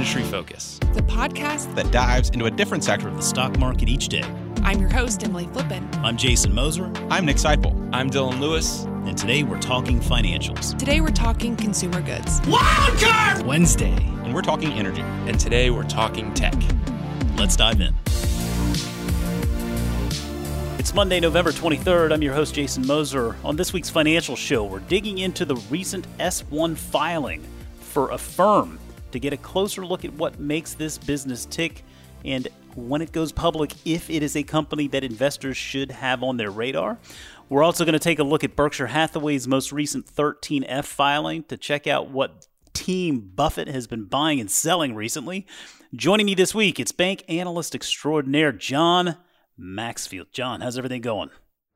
Industry Focus, the podcast that dives into a different sector of the stock market each day. I'm your host, Emily Flippen. I'm Jason Moser. I'm Nick Sciple. I'm Dylan Lewis. And today we're talking financials. Today we're talking consumer goods. Wildcard Wednesday. And we're talking energy. And today we're talking tech. Let's dive in. It's Monday, November 23rd. I'm your host, Jason Moser. On this week's financial show, we're digging into the recent S1 filing for Affirm to get a closer look at what makes this business tick and when it goes public, if it is a company that investors should have on their radar. We're also going to take a look at Berkshire Hathaway's most recent 13F filing to check out what team Buffett has been buying and selling recently. Joining me this week, it's bank analyst extraordinaire John Maxfield. John, how's everything going?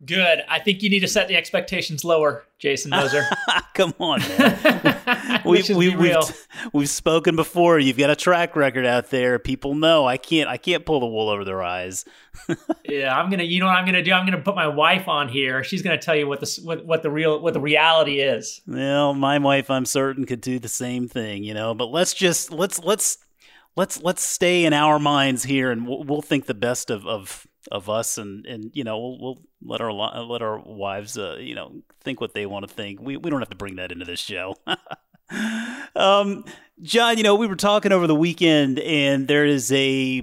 Good. I think you need to set the expectations lower, Jason Moser. Come on, man. we, we, we, we've, we've spoken before. You've got a track record out there. People know I can't I can't pull the wool over their eyes. yeah, I'm gonna. You know what I'm gonna do? I'm gonna put my wife on here. She's gonna tell you what the what, what the real what the reality is. Well, my wife, I'm certain, could do the same thing. You know, but let's just let's let's let's let's stay in our minds here, and we'll, we'll think the best of of of us, and and you know we'll, we'll let our let our wives uh, you know think what they want to think. We we don't have to bring that into this show. um, John, you know we were talking over the weekend, and there is a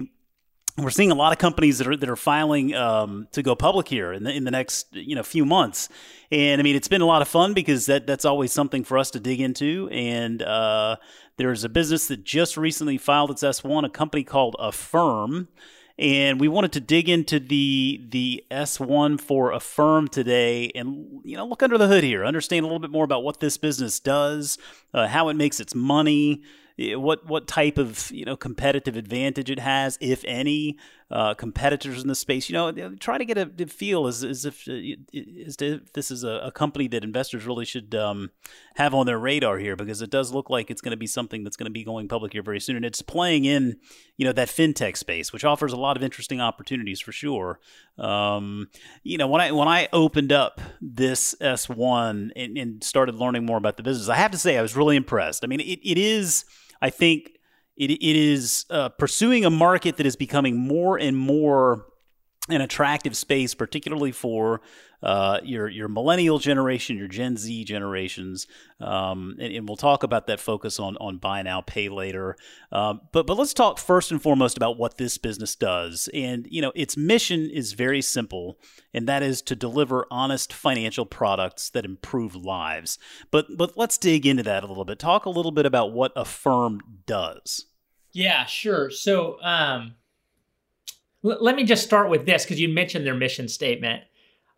we're seeing a lot of companies that are that are filing um, to go public here in the in the next you know few months, and I mean it's been a lot of fun because that that's always something for us to dig into. And uh, there's a business that just recently filed its S one, a company called Affirm and we wanted to dig into the the S1 for Affirm today and you know look under the hood here, understand a little bit more about what this business does, uh, how it makes its money, what what type of you know competitive advantage it has, if any, uh, competitors in the space. You know, try to get a feel as, as if uh, as this is a, a, company that investors really should um, have on their radar here, because it does look like it's going to be something that's going to be going public here very soon, and it's playing in you know that fintech space, which offers a lot of interesting opportunities for sure. Um, you know, when I when I opened up this S one and, and started learning more about the business, I have to say I was really impressed. I mean, it, it is I think it, it is uh, pursuing a market that is becoming more and more an attractive space, particularly for uh, your your millennial generation, your Gen Z generations, um, and, and, we'll talk about that focus on on buy now, pay later. Um, but but let's talk first and foremost about what this business does. And you know, its mission is very simple, and that is to deliver honest financial products that improve lives. But but let's dig into that a little bit. Talk a little bit about what Affirm does. Yeah, sure. So. Um let me just start with this because you mentioned their mission statement.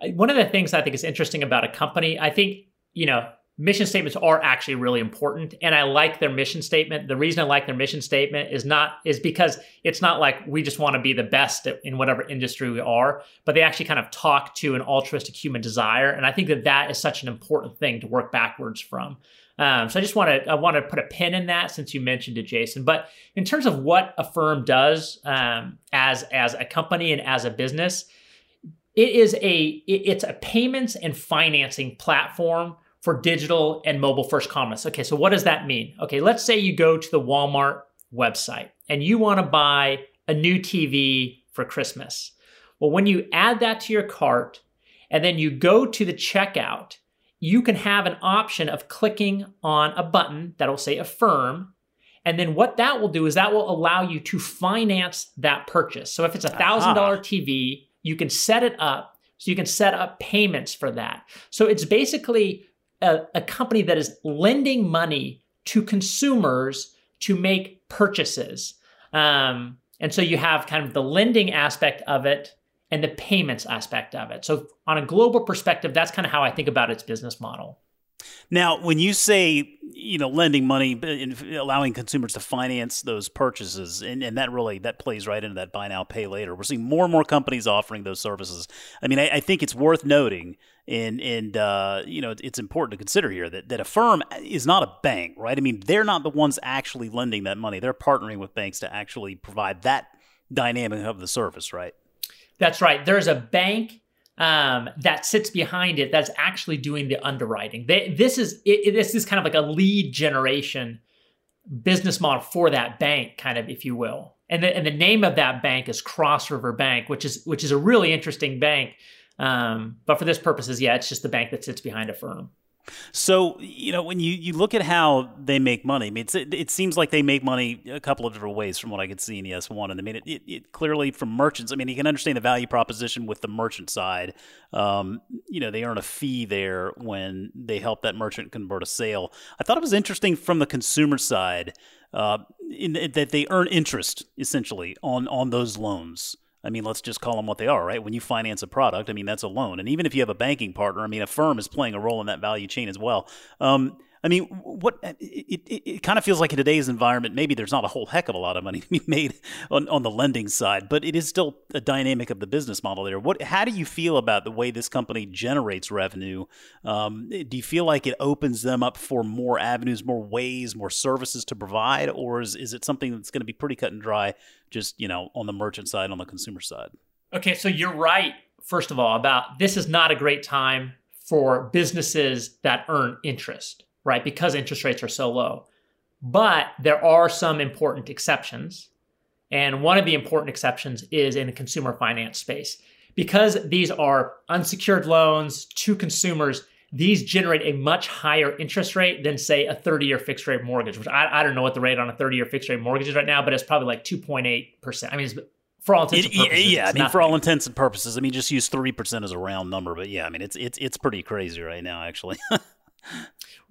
One of the things I think is interesting about a company, I think, you know, mission statements are actually really important and i like their mission statement the reason i like their mission statement is not is because it's not like we just want to be the best in whatever industry we are but they actually kind of talk to an altruistic human desire and i think that that is such an important thing to work backwards from um, so I just want to I want to put a pin in that since you mentioned it, Jason. But in terms of what Affirm does um, as as a company and as a business, it is a it's a payments and financing platform for digital and mobile first commerce. Okay, so what does that mean? Okay, let's say you go to the Walmart website and you want to buy a new TV for Christmas. Well, when you add that to your cart and then you go to the checkout you can have an option of clicking on a button that'll say affirm. And then what that will do is that will allow you to finance that purchase. So if it's a $1,000 TV, you can set it up so you can set up payments for that. So it's basically a, a company that is lending money to consumers to make purchases. Um, and so you have kind of the lending aspect of it and the payments aspect of it. So, on a global perspective, that's kind of how I think about its business model. Now, when you say you know lending money and allowing consumers to finance those purchases, and, and that really that plays right into that buy now pay later. We're seeing more and more companies offering those services. I mean, I, I think it's worth noting, and and uh, you know it's important to consider here that that Affirm is not a bank, right? I mean, they're not the ones actually lending that money; they're partnering with banks to actually provide that dynamic of the service, right? That's right. There's a bank um, that sits behind it that's actually doing the underwriting. They, this is it, this is kind of like a lead generation business model for that bank, kind of, if you will. And the, and the name of that bank is Cross River Bank, which is which is a really interesting bank. Um, but for this purposes, yeah, it's just the bank that sits behind Affirm. So you know when you, you look at how they make money, I mean, it, it seems like they make money a couple of different ways from what I could see in the S one. And I mean, it, it, it, clearly from merchants. I mean, you can understand the value proposition with the merchant side. Um, you know, they earn a fee there when they help that merchant convert a sale. I thought it was interesting from the consumer side uh, in, that they earn interest essentially on on those loans. I mean, let's just call them what they are, right? When you finance a product, I mean, that's a loan. And even if you have a banking partner, I mean, Affirm is playing a role in that value chain as well. Um, I mean, what it, it, it, kind of feels like in today's environment, maybe there's not a whole heck of a lot of money to be made on, on the lending side, but it is still a dynamic of the business model there. What, how do you feel about the way this company generates revenue? Um, do you feel like it opens them up for more avenues, more ways, more services to provide, or is, is it something that's going to be pretty cut and dry, just you know, on the merchant side, on the consumer side? Okay, so you're right. First of all, about this is not a great time for businesses that earn interest right? Because interest rates are so low. But there are some important exceptions. And one of the important exceptions is in the consumer finance space. Because these are unsecured loans to consumers, these generate a much higher interest rate than, say, a 30 year fixed rate mortgage, which I, I don't know what the rate on a 30 year fixed rate mortgage is right now, but it's probably like 2.8%. I mean, for all intents and purposes. yeah, I mean, for all intents and purposes, I mean, just use 3% as a round number. But yeah, I mean, it's, it's, it's pretty crazy right now, actually.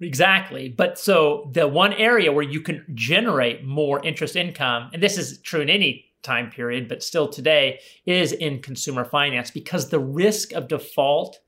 Exactly. But so the one area where you can generate more interest income, and this is true in any time period, but still today, is in consumer finance because the risk of default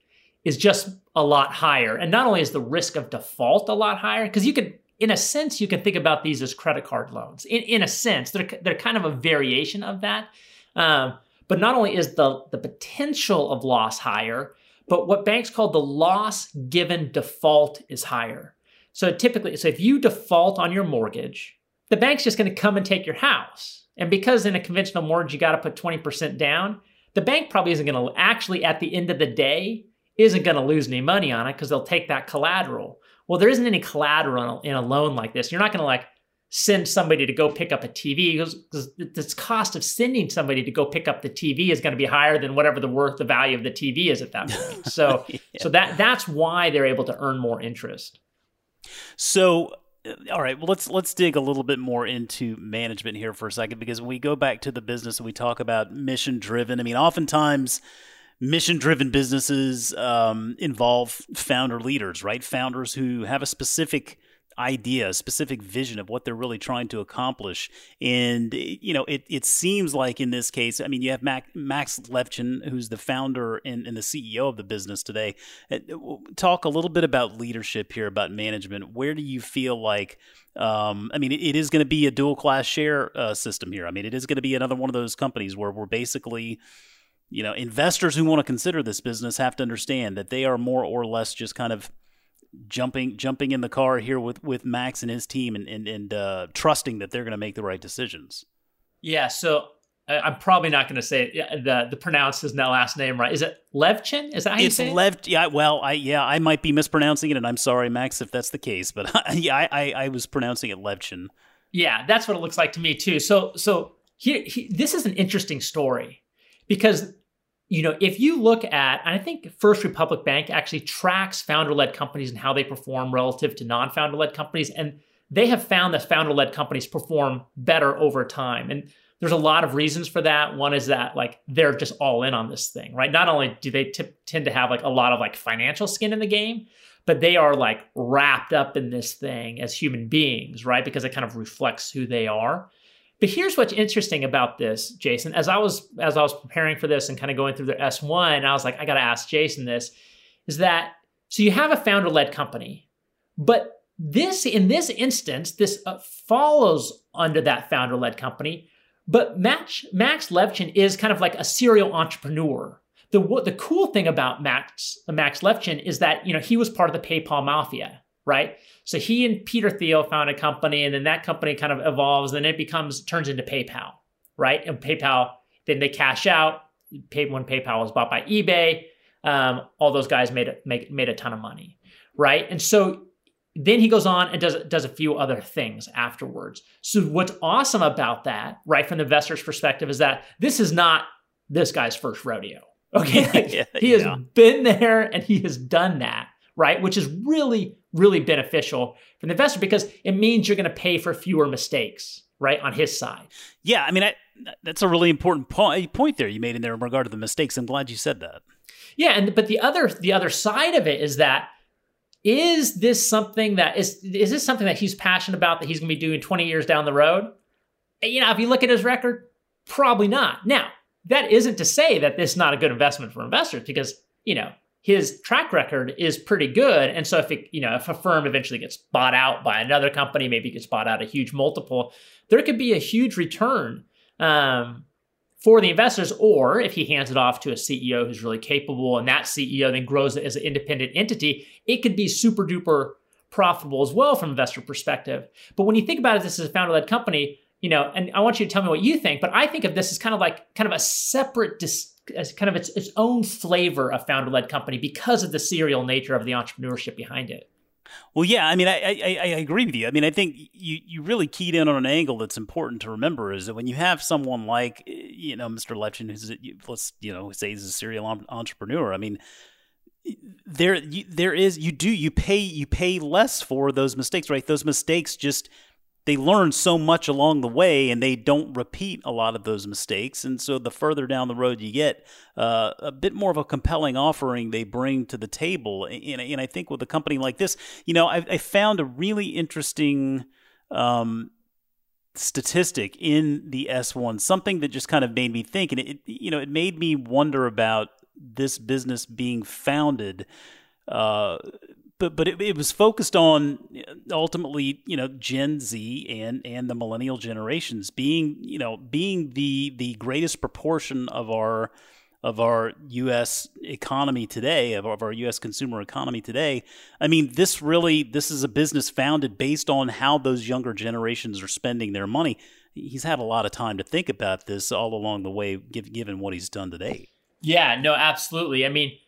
is just a lot higher. And not only is the risk of default a lot higher, because you could, in a sense, you can think about these as credit card loans. In, in a sense, they're, they're kind of a variation of that. Um, but not only is the, the potential of loss higher, but what banks call the loss given default is higher. So typically, so if you default on your mortgage, the bank's just going to come and take your house. And because in a conventional mortgage, you got to put 20% down, the bank probably isn't going to actually, at the end of the day, isn't going to lose any money on it because they'll take that collateral. Well, there isn't any collateral in a loan like this. You're not going to like send somebody to go pick up a TV because the cost of sending somebody to go pick up the TV is going to be higher than whatever the worth, the value of the TV is at that point. So, yeah. so that that's why they're able to earn more interest. So, uh, all right, well let's let's dig a little bit more into management here for a second because when we go back to the business and we talk about mission driven, I mean, oftentimes mission driven businesses um, involve founder leaders, right? Founders who have a specific idea, a specific vision of what they're really trying to accomplish. And, you know, it, it seems like in this case, I mean, you have Mac, Max Levchin, who's the founder and, and the CEO of the business today. Uh, talk a little bit about leadership here, about management. Where do you feel like, um, I mean, it, is going to be a dual class share uh, system here. I mean, it is going to be another one of those companies where we're basically, you know, investors who want to consider this business have to understand that they are more or less just kind of jumping jumping in the car here with with Max and his team and and, and uh, trusting that they're going to make the right decisions. Yeah, so I'm probably not going to say it. the the pronounce his last name right. Is it Levchin? Is that how you it's say Lev? Yeah, well, I yeah, I might be mispronouncing it, and I'm sorry, Max, if that's the case. But yeah, I, I, I was pronouncing it Levchin. Yeah, that's what it looks like to me too. So so here, he, this is an interesting story because you know, if you look at, and I think First Republic Bank actually tracks founder led companies and how they perform relative to non founder led companies. And they have found that founder led companies perform better over time. And there's a lot of reasons for that. One is that like they're just all in on this thing, right? Not only do they t- tend to have like a lot of like financial skin in the game, but they are like wrapped up in this thing as human beings, right? Because it kind of reflects who they are. But here's what's interesting about this, Jason. As I was as I was preparing for this and kind of going through the S1, I was like, I got to ask Jason this. Is that so? You have a founder-led company, but this in this instance, this uh, follows under that founder-led company. But Max Max Levchin is kind of like a serial entrepreneur. The the cool thing about Max Max Levchin is that you know he was part of the PayPal mafia right? So he and Peter Thiel found a company, and then that company kind of evolves, and then it becomes turns into PayPal, right? And PayPal, then they cash out. When PayPal was bought by eBay, um, all those guys made a, make, made a ton of money, right? And so then he goes on and does does a few other things afterwards. So what's awesome about that, right, from the investor's perspective, is that this is not this guy's first rodeo. Okay, like, Yeah, he has yeah. been there and he has done that, right, which is really really beneficial for the investor because it means you're going to pay for fewer mistakes, right, on his side. Yeah, I mean, I, that's a really important point point there you made in there in regard to the mistakes. I'm glad you said that. Yeah, and but the other the other side of it is that is this something that is is this something that he's passionate about that he's going to be doing 20 years down the road? You know, if you look at his record, probably not. Now, that isn't to say that this is not a good investment for investors because, you know, his track record is pretty good. And so if it, you know, if Affirm eventually gets bought out by another company, maybe gets bought out a huge multiple, there could be a huge return um, for the investors, or if he hands it off to a CEO who's really capable and that CEO then grows it as an independent entity, it could be super duper profitable as well from investor perspective. But when you think about it, this is a founder led company, you know, and I want you to tell me what you think, but I think of this as kind of like kind of a separate, dis- as kind of its, its own flavor of founder led company because of the serial nature of the entrepreneurship behind it. Well, yeah, I mean, I, I, I agree with you. I mean, I think you, you really keyed in on an angle that's important to remember is that when you have someone like, you know, Mr. Levchin, who's, let's, you know, say he's a serial entrepreneur, I mean, there, there is, you do, you pay, you pay less for those mistakes, right? Those mistakes just, they learn so much along the way and they don't repeat a lot of those mistakes. And so the further down the road you get, uh, a bit more of a compelling offering they bring to the table. And, and I think with a company like this, you know, I, I found a really interesting um, statistic in the S1, something that just kind of made me think. And it, you know, it made me wonder about this business being founded. Uh, but but it, it was focused on ultimately you know Gen Z and and the millennial generations being you know being the the greatest proportion of our of our U.S. economy today, of, of our U.S. consumer economy today. I mean, this really this is a business founded based on how those younger generations are spending their money. He's had a lot of time to think about this all along the way, given what he's done today. Yeah, no, absolutely. I mean,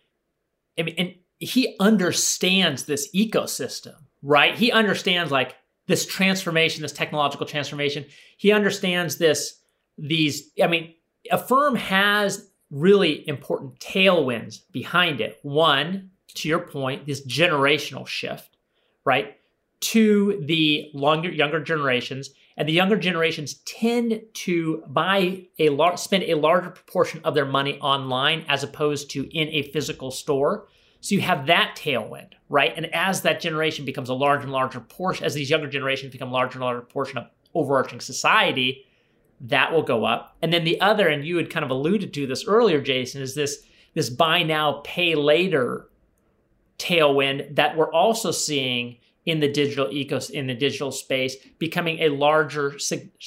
I mean, and he understands this ecosystem, right? He understands like this transformation, this technological transformation. He understands this, these, I mean, Affirm has really important tailwinds behind it. One, to your point, this generational shift, right? To the longer, younger generations. And the younger generations tend to buy a large, spend a larger proportion of their money online as opposed to in a physical store. So you have that tailwind, right? And as that generation becomes a larger and larger portion, as these younger generations become larger and larger portion of overarching society, that will go up. And then the other, and you had kind of alluded to this earlier, Jason, is this this buy now, pay later tailwind that we're also seeing in the digital ecos in the digital space becoming a larger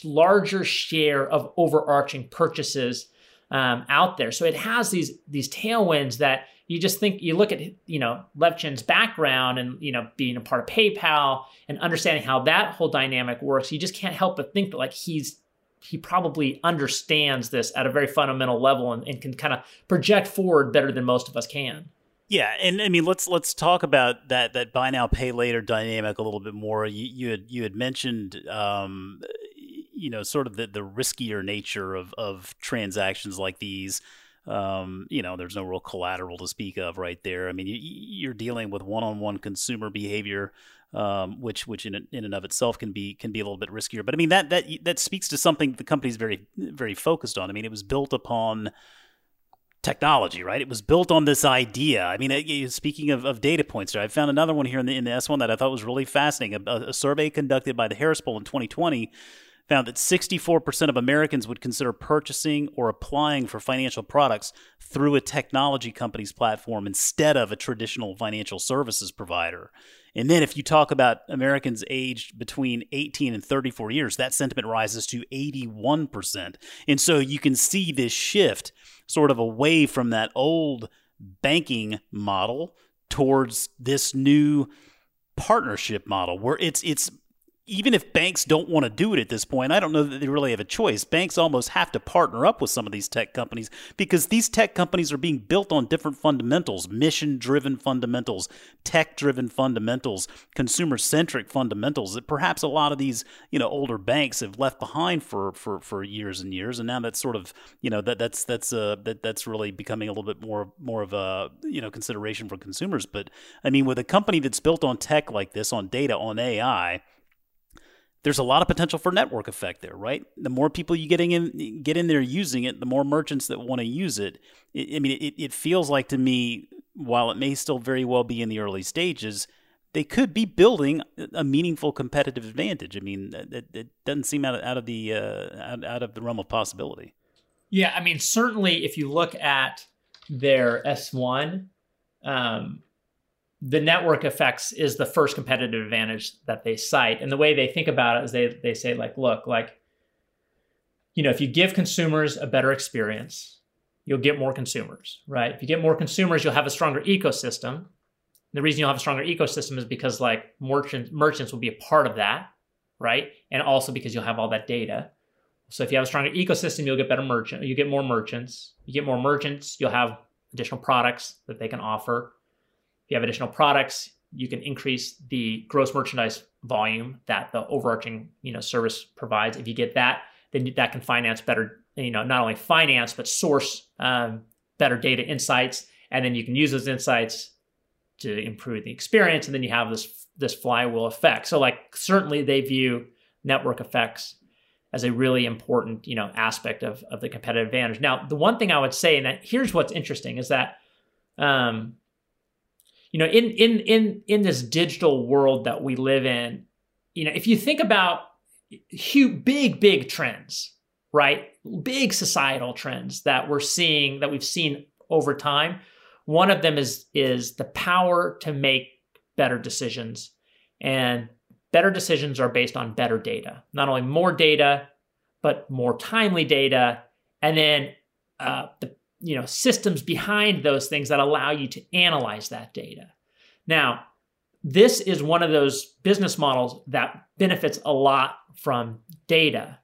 larger share of overarching purchases um, out there. So it has these these tailwinds that you just think you look at you know Levchin's background and you know being a part of PayPal and understanding how that whole dynamic works. You just can't help but think that like he's he probably understands this at a very fundamental level and, and can kind of project forward better than most of us can. Yeah, and I mean let's let's talk about that that buy now pay later dynamic a little bit more. You, you had you had mentioned um, you know sort of the, the riskier nature of of transactions like these. Um, you know, there's no real collateral to speak of right there. I mean, you, you're dealing with one-on-one consumer behavior, um, which which in in and of itself can be can be a little bit riskier. But I mean that that that speaks to something the company's very very focused on. I mean, it was built upon technology, right? It was built on this idea. I mean, speaking of, of data points, I found another one here in the, in the S1 that I thought was really fascinating. A, a survey conducted by the Harris Poll in 2020 found that 64% of Americans would consider purchasing or applying for financial products through a technology company's platform instead of a traditional financial services provider. And then if you talk about Americans aged between 18 and 34 years, that sentiment rises to 81%. And so you can see this shift sort of away from that old banking model towards this new partnership model where it's it's even if banks don't want to do it at this point, I don't know that they really have a choice. Banks almost have to partner up with some of these tech companies because these tech companies are being built on different fundamentals, mission-driven fundamentals, tech-driven fundamentals, consumer-centric fundamentals that perhaps a lot of these, you know, older banks have left behind for for for years and years and now that's sort of, you know, that that's that's uh that that's really becoming a little bit more more of a, you know, consideration for consumers, but I mean with a company that's built on tech like this, on data, on AI, there's a lot of potential for network effect there, right? The more people you getting in get in there using it, the more merchants that want to use it. I mean, it, it feels like to me, while it may still very well be in the early stages, they could be building a meaningful competitive advantage. I mean, it, it doesn't seem out of, out of the uh, out, out of the realm of possibility. Yeah, I mean, certainly if you look at their S1, um, the network effects is the first competitive advantage that they cite. And the way they think about it is they they say like, look, like you know, if you give consumers a better experience, you'll get more consumers, right? If you get more consumers, you'll have a stronger ecosystem. The reason you'll have a stronger ecosystem is because like merchants merchants will be a part of that, right? And also because you'll have all that data. So if you have a stronger ecosystem, you'll get better merchant, you get more merchants. You get more merchants, you'll have additional products that they can offer you have additional products, you can increase the gross merchandise volume that the overarching you know service provides. If you get that, then that can finance better, you know, not only finance but source um, better data insights, and then you can use those insights to improve the experience, and then you have this this flywheel effect. So, like, certainly they view network effects as a really important you know aspect of of the competitive advantage. Now, the one thing I would say, and that here's what's interesting, is that um, you know in in in in this digital world that we live in you know if you think about huge big big trends right? Big societal trends that we're seeing that we've seen over time. One of them is is the power to make better decisions. And better decisions are based on better data. Not only more data but more timely data. And then uh, the you know systems behind those things that allow you to analyze that data. Now, this is one of those business models that benefits a lot from data.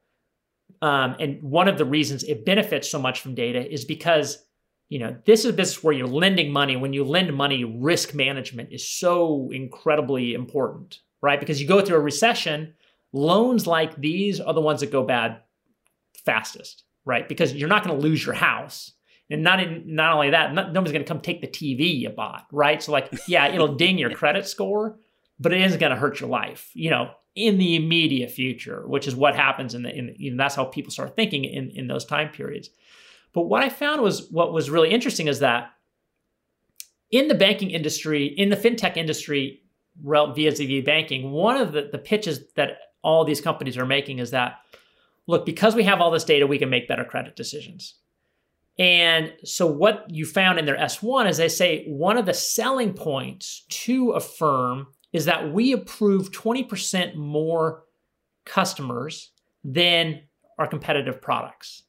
Um, and one of the reasons it benefits so much from data is because you know this is a business where you're lending money when you lend money risk management is so incredibly important right because you go through a recession loans like these are the ones that go bad fastest right because you're not going to lose your house and not in, not only that, not, nobody's going to come take the TV you bought, right? So like, yeah, it'll ding your credit score, but it isn't going to hurt your life, you know, in the immediate future, which is what happens in the, in, you know, that's how people start thinking in, in those time periods. But what I found was what was really interesting is that in the banking industry, in the fintech industry, vis-a-vis banking, one of the, the pitches that all these companies are making is that, look, because we have all this data, we can make better credit decisions and so, what you found in their S1 is they say one of the selling points to Affirm is that we approve 20% more customers than our competitive products.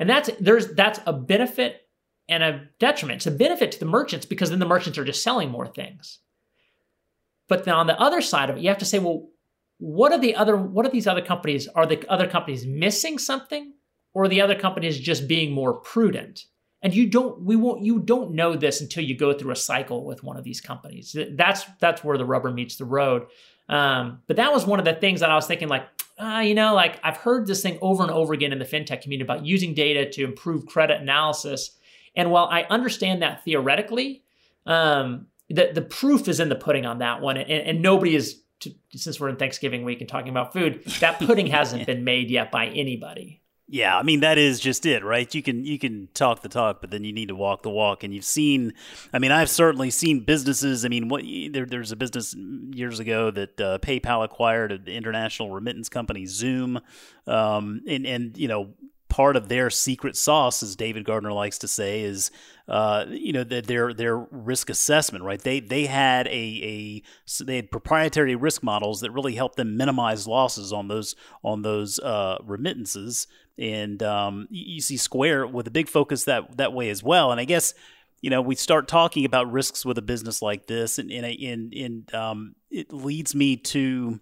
And that's there's that's a benefit and a detriment. It's a benefit to the merchants because then the merchants are just selling more things. But then on the other side of it, you have to say, well, what are the other what are these other companies? Are the other companies missing something? Or the other company is just being more prudent. And you don't we won't you don't know this until you go through a cycle with one of these companies. That's that's where the rubber meets the road. Um, but that was one of the things that I was thinking like, uh, you know, like I've heard this thing over and over again in the fintech community about using data to improve credit analysis. And while I understand that theoretically, um, the the proof is in the pudding on that one, and, and nobody is. To, since we're in Thanksgiving week and talking about food, that pudding hasn't been made yet by anybody. Yeah, I mean that is just it, right? You can you can talk the talk, but then you need to walk the walk. And you've seen, I mean, I've certainly seen businesses. I mean, what there, there's a business years ago that uh, PayPal acquired an international remittance company Xoom, um, and and you know part of their secret sauce, as David Gardner likes to say, is uh, you know their their risk assessment. Right? They they had a a they had proprietary risk models that really helped them minimize losses on those on those uh, remittances. And um, you see Square with a big focus that that way as well. And I guess you know we start talking about risks with a business like this, and and and, and um, it leads me to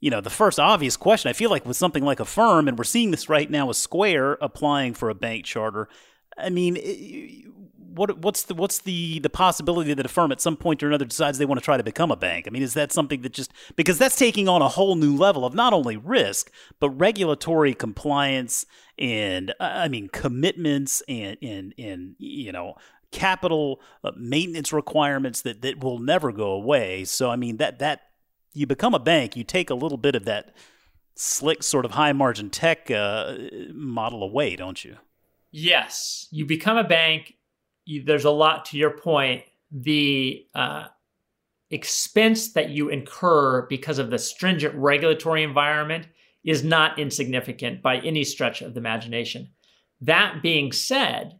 you know, the first obvious question I feel like with something like Affirm, and we're seeing this right now with Square applying for a bank charter. I mean, what what's the what's the the possibility that Affirm at some point or another decides they want to try to become a bank? I mean, is that something that just because that's taking on a whole new level of not only risk but regulatory compliance and I mean commitments and and and you know capital uh, maintenance requirements that that will never go away. So I mean that that you become a bank, you take a little bit of that slick sort of high margin tech uh, model away, don't you? Yes, you become a bank. You, there's a lot to your point. The uh, expense that you incur because of the stringent regulatory environment is not insignificant by any stretch of the imagination. That being said,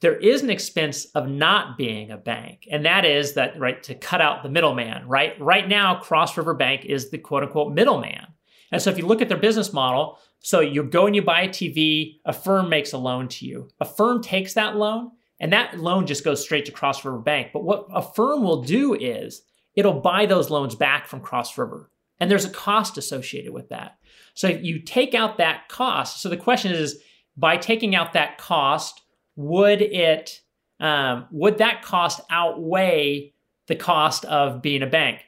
there is an expense of not being a bank, and that is that right to cut out the middleman. Right, right now, Cross River Bank is the quote unquote middleman, and so if you look at their business model, so you go and you buy a TV, Affirm makes a loan to you. Affirm takes that loan, and that loan just goes straight to Cross River Bank. But what Affirm will do is it'll buy those loans back from Cross River, and there's a cost associated with that. So you take out that cost, so the question is, by taking out that cost would it um, would that cost outweigh the cost of being a bank?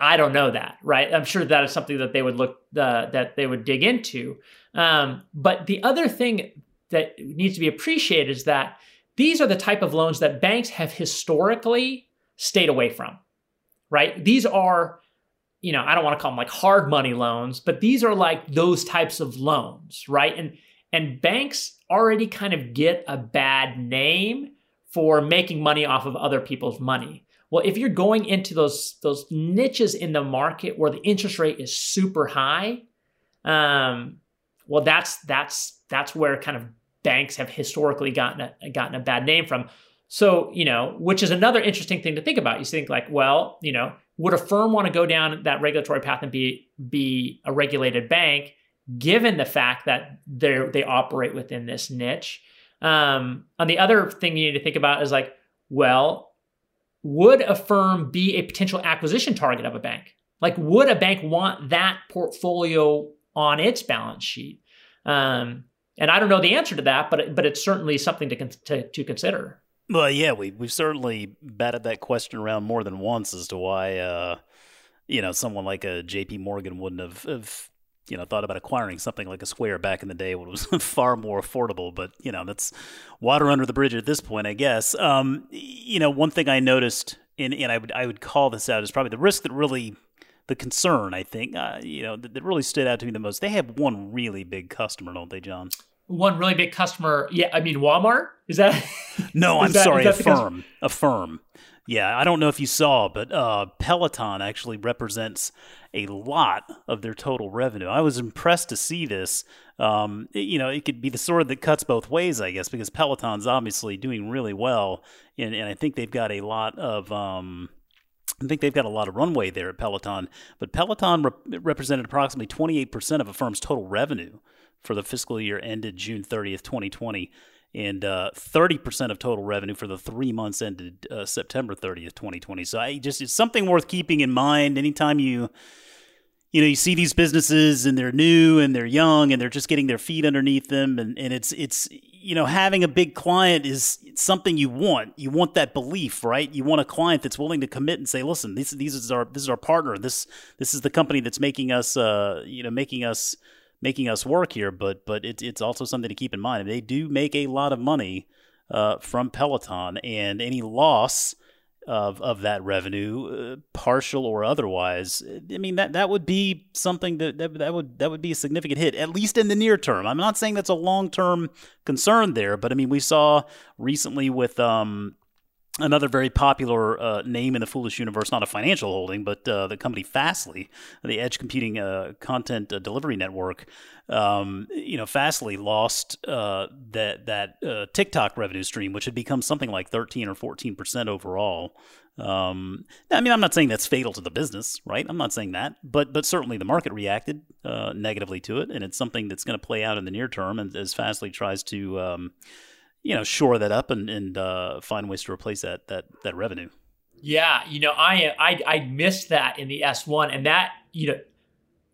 I don't know that, right? I'm sure that is something that they would look uh, that they would dig into. Um, but the other thing that needs to be appreciated is that these are the type of loans that banks have historically stayed away from, right? These are, you know, I don't want to call them like hard money loans, but these are like those types of loans, right? And and banks already kind of get a bad name for making money off of other people's money. Well, if you're going into those those niches in the market where the interest rate is super high, um, well, that's that's that's where kind of banks have historically gotten a, gotten a bad name from. So, you know, which is another interesting thing to think about. You think like, well, you know, would Affirm want to go down that regulatory path and be be a regulated bank? given the fact that they they operate within this niche. Um, and the other thing you need to think about is like, well, would Affirm be a potential acquisition target of a bank? Like, would a bank want that portfolio on its balance sheet? Um, and I don't know the answer to that, but but it's certainly something to to, to consider. Well, yeah, we we've certainly batted that question around more than once as to why, uh, you know, someone like a J.P. Morgan wouldn't have, have you know thought about acquiring something like a Square back in the day when it was far more affordable. But you know that's water under the bridge at this point, I guess. Um, you know, one thing I noticed, and, and I would I would call this out is probably the risk that really the concern I think uh, you know that, that, really stood out to me the most. They have one really big customer, don't they, John? One really big customer. Yeah, I mean Walmart. Is that? No, I'm that, sorry. A firm. Yeah, I don't know if you saw, but uh, Peloton actually represents a lot of their total revenue. I was impressed to see this. Um, it, you know, it could be the sword that cuts both ways, I guess, because Peloton's obviously doing really well, and, and I think they've got a lot of. Um, I think they've got a lot of runway there at Peloton, but Peloton re- represented approximately 28% of Affirm's total revenue for the fiscal year ended June 30th, 2020 and uh, 30% of total revenue for the three months ended uh, September 30th, 2020. So I just, it's something worth keeping in mind anytime you, you know, you see these businesses and they're new and they're young and they're just getting their feet underneath them. And, and it's, it's, you know, having a big client is something you want. You want that belief, right? You want a client that's willing to commit and say, listen, this, these is our, this is our partner. This, this is the company that's making us, uh, you know, making us, making us work here, but but it's it's also something to keep in mind. They do make a lot of money uh, from Peloton, and any loss of of that revenue, uh, partial or otherwise, I mean that that would be something that, that that would that would be a significant hit, at least in the near term. I'm not saying that's a long term concern there, but I mean we saw recently with um, another very popular uh, name in the Foolish universe, not a financial holding, but uh, the company Fastly, the edge computing uh, content uh, delivery network. Um, you know, Fastly lost uh, that that uh, TikTok revenue stream, which had become something like thirteen or fourteen percent overall. Um, I mean, I'm not saying that's fatal to the business, right? I'm not saying that, but but certainly the market reacted negatively to it, and it's something that's going to play out in the near term, and as Fastly tries to um, you know shore that up and and uh, find ways to replace that that that revenue. Yeah, you know, I I I missed that in the S one, and that you know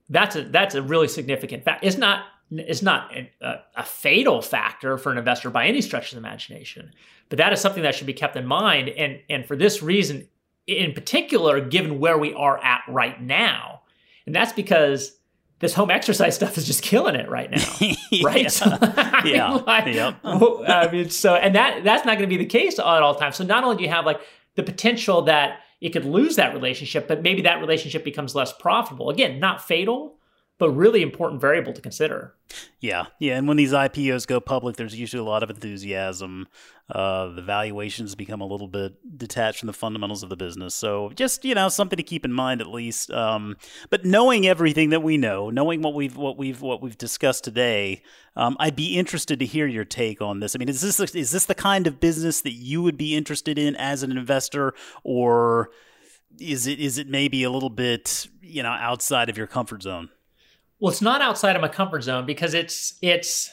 that's a that's a really significant fact. It's not it's not a, a, fatal factor for an investor by any stretch of the imagination, but that is something that should be kept in mind. And and for this reason, in particular, given where we are at right now, and that's because this home exercise stuff is just killing it right now, right? yeah. So, I mean, Yeah. like, Yep. I mean, so and that that's not going to be the case at all times. So not only do you have like the potential that it could lose that relationship, but maybe that relationship becomes less profitable. Again, not fatal, but really important variable to consider. Yeah, yeah, and when these IPOs go public, there's usually a lot of enthusiasm. Uh, the valuations become a little bit detached from the fundamentals of the business. So just you know something to keep in mind at least. Um, but knowing everything that we know, knowing what we've what we've what we've discussed today, um, I'd be interested to hear your take on this. I mean, is this is this the kind of business that you would be interested in as an investor, or is it is it maybe a little bit you know outside of your comfort zone? Well, it's not outside of my comfort zone because it's it's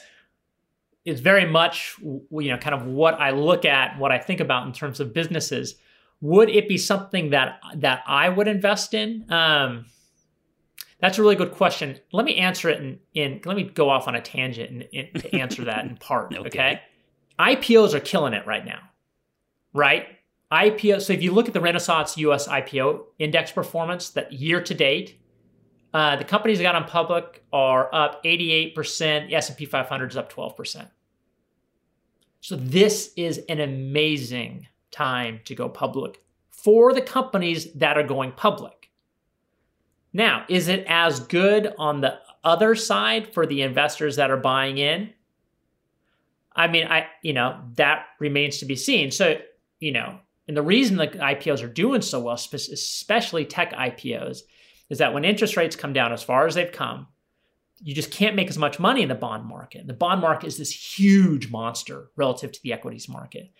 it's very much you know kind of what I look at, what I think about in terms of businesses. Would it be something that that I would invest in? Um, that's a really good question. Let me answer it in, in let me go off on a tangent and, to answer that in part. Okay. okay, IPOs are killing it right now, right? IPO. So if you look at the Renaissance U.S. IPO index performance, that year to date, uh, the companies that got on public are up 88%. The S&P 500 is up 12%. So this is an amazing time to go public for the companies that are going public. Now, is it as good on the other side for the investors that are buying in? I mean, I you know, that remains to be seen. So, you know, and the reason the IPOs are doing so well, especially tech IPOs, is that when interest rates come down as far as they've come, you just can't make as much money in the bond market. The bond market is this huge monster relative to the equities market.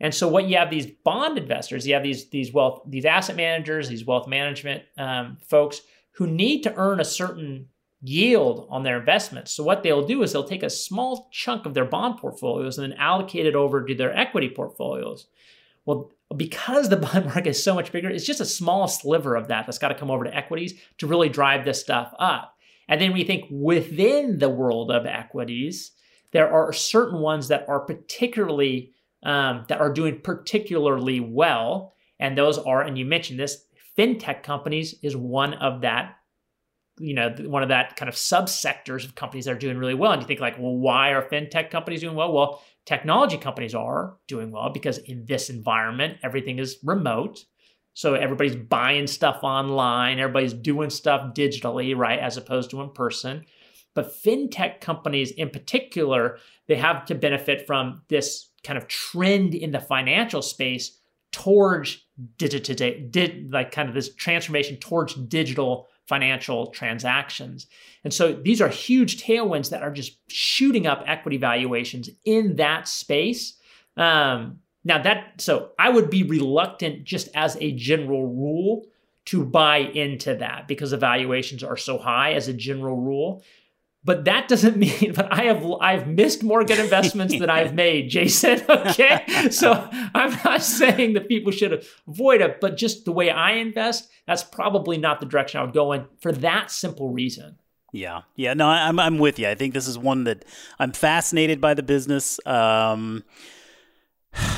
And so what you have these bond investors, you have these these wealth these asset managers, these wealth management um, folks who need to earn a certain yield on their investments. So what they'll do is they'll take a small chunk of their bond portfolios and then allocate it over to their equity portfolios. Well, because the bond market is so much bigger, it's just a small sliver of that that's got to come over to equities to really drive this stuff up. And then we think within the world of equities, there are certain ones that are particularly um, that are doing particularly well, and those are, and you mentioned this, fintech companies is one of that. You know, one of that kind of subsectors of companies that are doing really well. And you think like, well, why are fintech companies doing well? Well, technology companies are doing well because in this environment, everything is remote. So everybody's buying stuff online, everybody's doing stuff digitally, right, as opposed to in person. But fintech companies in particular, they have to benefit from this kind of trend in the financial space towards digital, like kind of this transformation towards digital financial transactions. And so these are huge tailwinds that are just shooting up equity valuations in that space. Um, now that so I would be reluctant just as a general rule to buy into that because the valuations are so high as a general rule. But that doesn't mean but I have I've missed more good investments than I've made, Jason. Okay. so I'm not saying that people should avoid it, but just the way I invest, that's probably not the direction I would go in for that simple reason. Yeah, yeah, no, I'm I'm with you. I think this is one that I'm fascinated by the business. Um,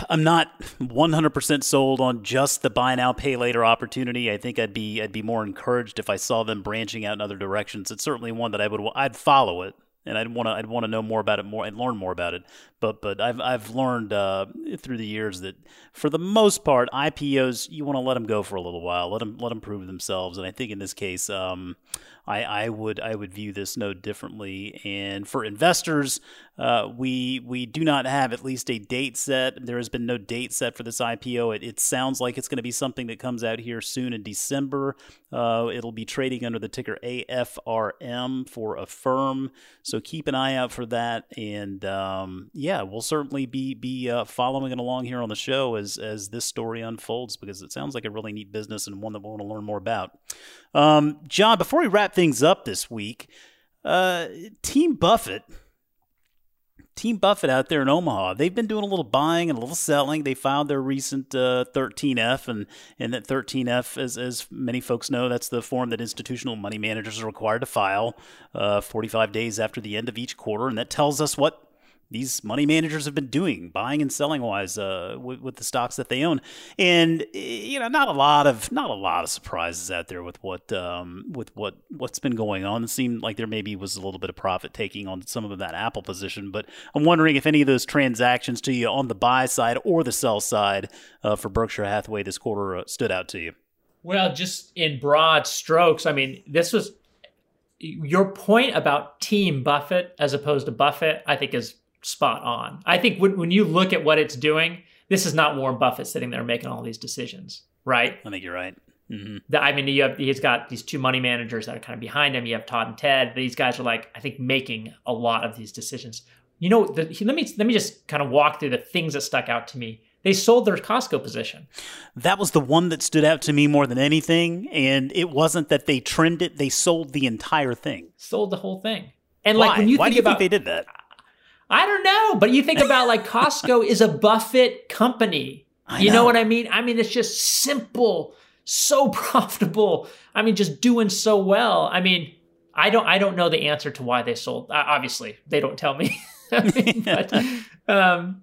I'm not 100% sold on just the buy now pay later opportunity. I think I'd be I'd be more encouraged if I saw them branching out in other directions. It's certainly one that I would I'd follow it and I'd want to I'd want to know more about it more and learn more about it. But but I've I've learned uh, through the years that for the most part IPOs you want to let them go for a little while, let them let them prove themselves. And I think in this case, um, I I would I would view this no differently. And for investors, uh, we we do not have at least a date set. There has been no date set for this IPO. It, it sounds like it's going to be something that comes out here soon in December. Uh, it'll be trading under the ticker AFRM for Affirm. So keep an eye out for that. And um, yeah, we'll certainly be be uh, following it along here on the show as as this story unfolds because it sounds like a really neat business and one that we want to learn more about. Um, John, before we wrap things up this week, uh, Team Buffett Team Buffett out there in Omaha, they've been doing a little buying and a little selling. They filed their recent uh, 13F, and, and that 13F, as, as many folks know, that's the form that institutional money managers are required to file uh, 45 days after the end of each quarter. And that tells us what these money managers have been doing, buying and selling wise, uh, with, with, the stocks that they own, and you know, not a lot of not a lot of surprises out there with what um, with what what's been going on. It seemed like there maybe was a little bit of profit taking on some of that Apple position, but I'm wondering if any of those transactions to you on the buy side or the sell side uh, for Berkshire Hathaway this quarter uh, stood out to you. Well, just in broad strokes, I mean, this was your point about Team Buffett as opposed to Buffett. I think is spot on. I think when, when you look at what it's doing, this is not Warren Buffett sitting there making all these decisions, right? I think you're right. Mm-hmm. The, I mean, you have, he's got these two money managers that are kind of behind him. You have Todd and Ted. These guys are like, I think, making a lot of these decisions. You know, the, let me let me just kind of walk through the things that stuck out to me. They sold their Costco position. That was the one that stood out to me more than anything. And it wasn't that they trimmed it; they sold the entire thing. Sold the whole thing. And Why? like when you Why think do you about, think they did that? I don't know, but you think about like Costco is a Buffett company. You know. know what I mean? I mean, it's just simple, so profitable. I mean, just doing so well. I mean, I don't, I don't know the answer to why they sold. Uh, obviously, they don't tell me. I mean, but, um,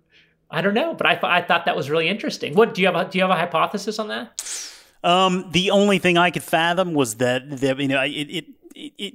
I don't know, but I, I thought that was really interesting. What do you have? A, do you have a hypothesis on that? Um, the only thing I could fathom was that, that you know it, it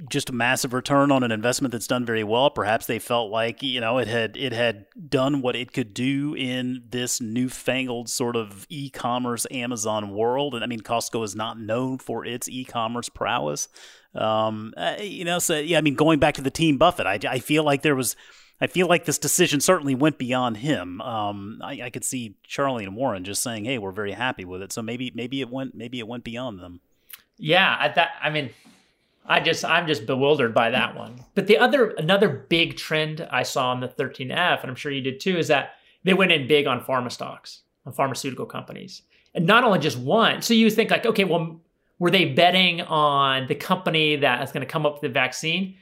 just a massive return on an investment that's done very well. Perhaps they felt like you know it had it had done what it could do in this newfangled sort of e-commerce Amazon world. And I mean, Costco is not known for its e-commerce prowess. Um, uh, you know, so yeah, I mean, going back to the team Buffett, I, I feel like there was. I feel like this decision certainly went beyond him. Um, I, I could see Charlie and Warren just saying, "Hey, we're very happy with it." So maybe, maybe it went, maybe it went beyond them. Yeah, I, that I mean, I just I'm just bewildered by that one. But the other another big trend I saw on the 13F, and I'm sure you did too, is that they went in big on pharma stocks, on pharmaceutical companies. And not only just one. So you think like, okay, well, were they betting on the company that is going to come up with the vaccine?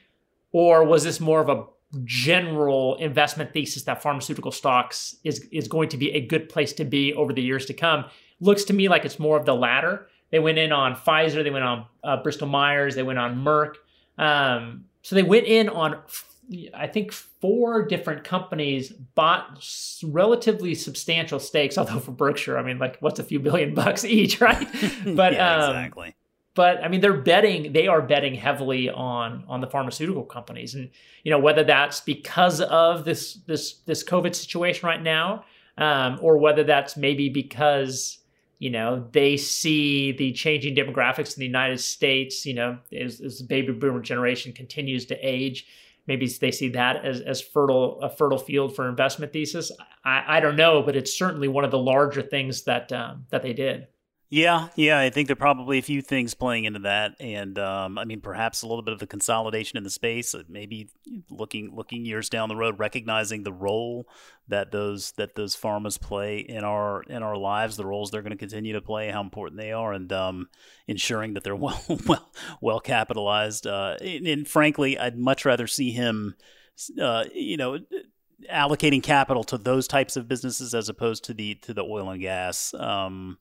Or was this more of a general investment thesis that pharmaceutical stocks is is going to be a good place to be over the years to come? Looks to me like it's more of the latter they went in on Pfizer. They went on uh, Bristol Myers. They went on Merck. Um, so they went in on, I think, four different companies bought relatively substantial stakes. Although for Berkshire, I mean, like, what's a few billion bucks each, right? But yeah, um, exactly. But I mean, they're betting. They are betting heavily on on the pharmaceutical companies, and you know whether that's because of this this this COVID situation right now, um, or whether that's maybe because you know they see the changing demographics in the united states you know as, as the baby boomer generation continues to age maybe they see that as, as fertile a fertile field for investment thesis. I, I don't know but it's certainly one of the larger things that um, that they did yeah, yeah, I think there are probably a few things playing into that, and um, I mean, perhaps a little bit of the consolidation in the space. uh, Maybe looking looking years down the road, recognizing the role that those that those pharmas play in our in our lives, the roles they're going to continue to play, how important they are, and um, ensuring that they're well well well capitalized. Uh, and, and frankly, I'd much rather see him, uh, you know allocating capital to those types of businesses as opposed to the to the oil and gas. Um,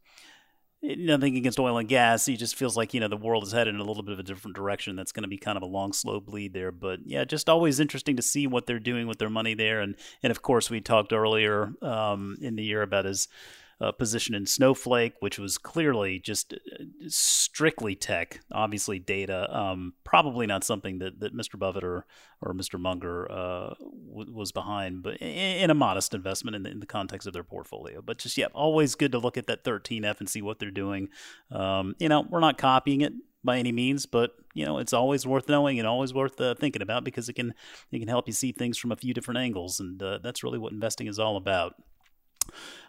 nothing against oil and gas. He just feels like you know the world is headed in a little bit of a different direction. That's going to be kind of a long, slow bleed there. But yeah, just always interesting to see what they're doing with their money there. And and of course, we talked earlier um, in the year about his uh, position in Snowflake, which was clearly just uh, strictly tech, obviously data. Um, probably not something that, that Mr. Buffett or, or Mr. Munger uh, w- was behind, but in, a modest investment in the, in the, context of their portfolio. But just, yeah, always good to look at that 13F and see what they're doing. Um, you know, we're not copying it by any means, but you know it's always worth knowing and always worth uh, thinking about because it can it can help you see things from a few different angles, and uh, that's really what investing is all about.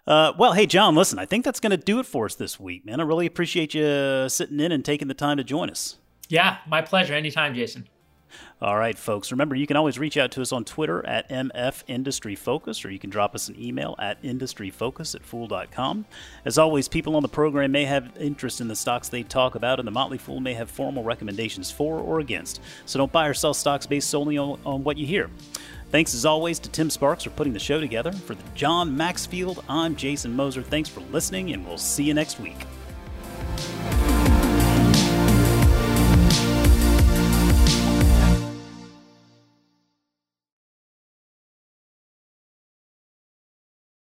Uh, well, hey, John, listen, I think that's going to do it for us this week, man. I really appreciate you sitting in and taking the time to join us. Yeah, my pleasure. Anytime, Jason. All right, folks. Remember, you can always reach out to us on Twitter at MF Industry Focus, or you can drop us an email at industryfocus at fool.com. As always, people on the program may have interest in the stocks they talk about, and the Motley Fool may have formal recommendations for or against. So don't buy or sell stocks based solely on, on what you hear. Thanks as always to Tim Sparks for putting the show together. For the John Maxfield, I'm Jason Moser. Thanks for listening, and we'll see you next week.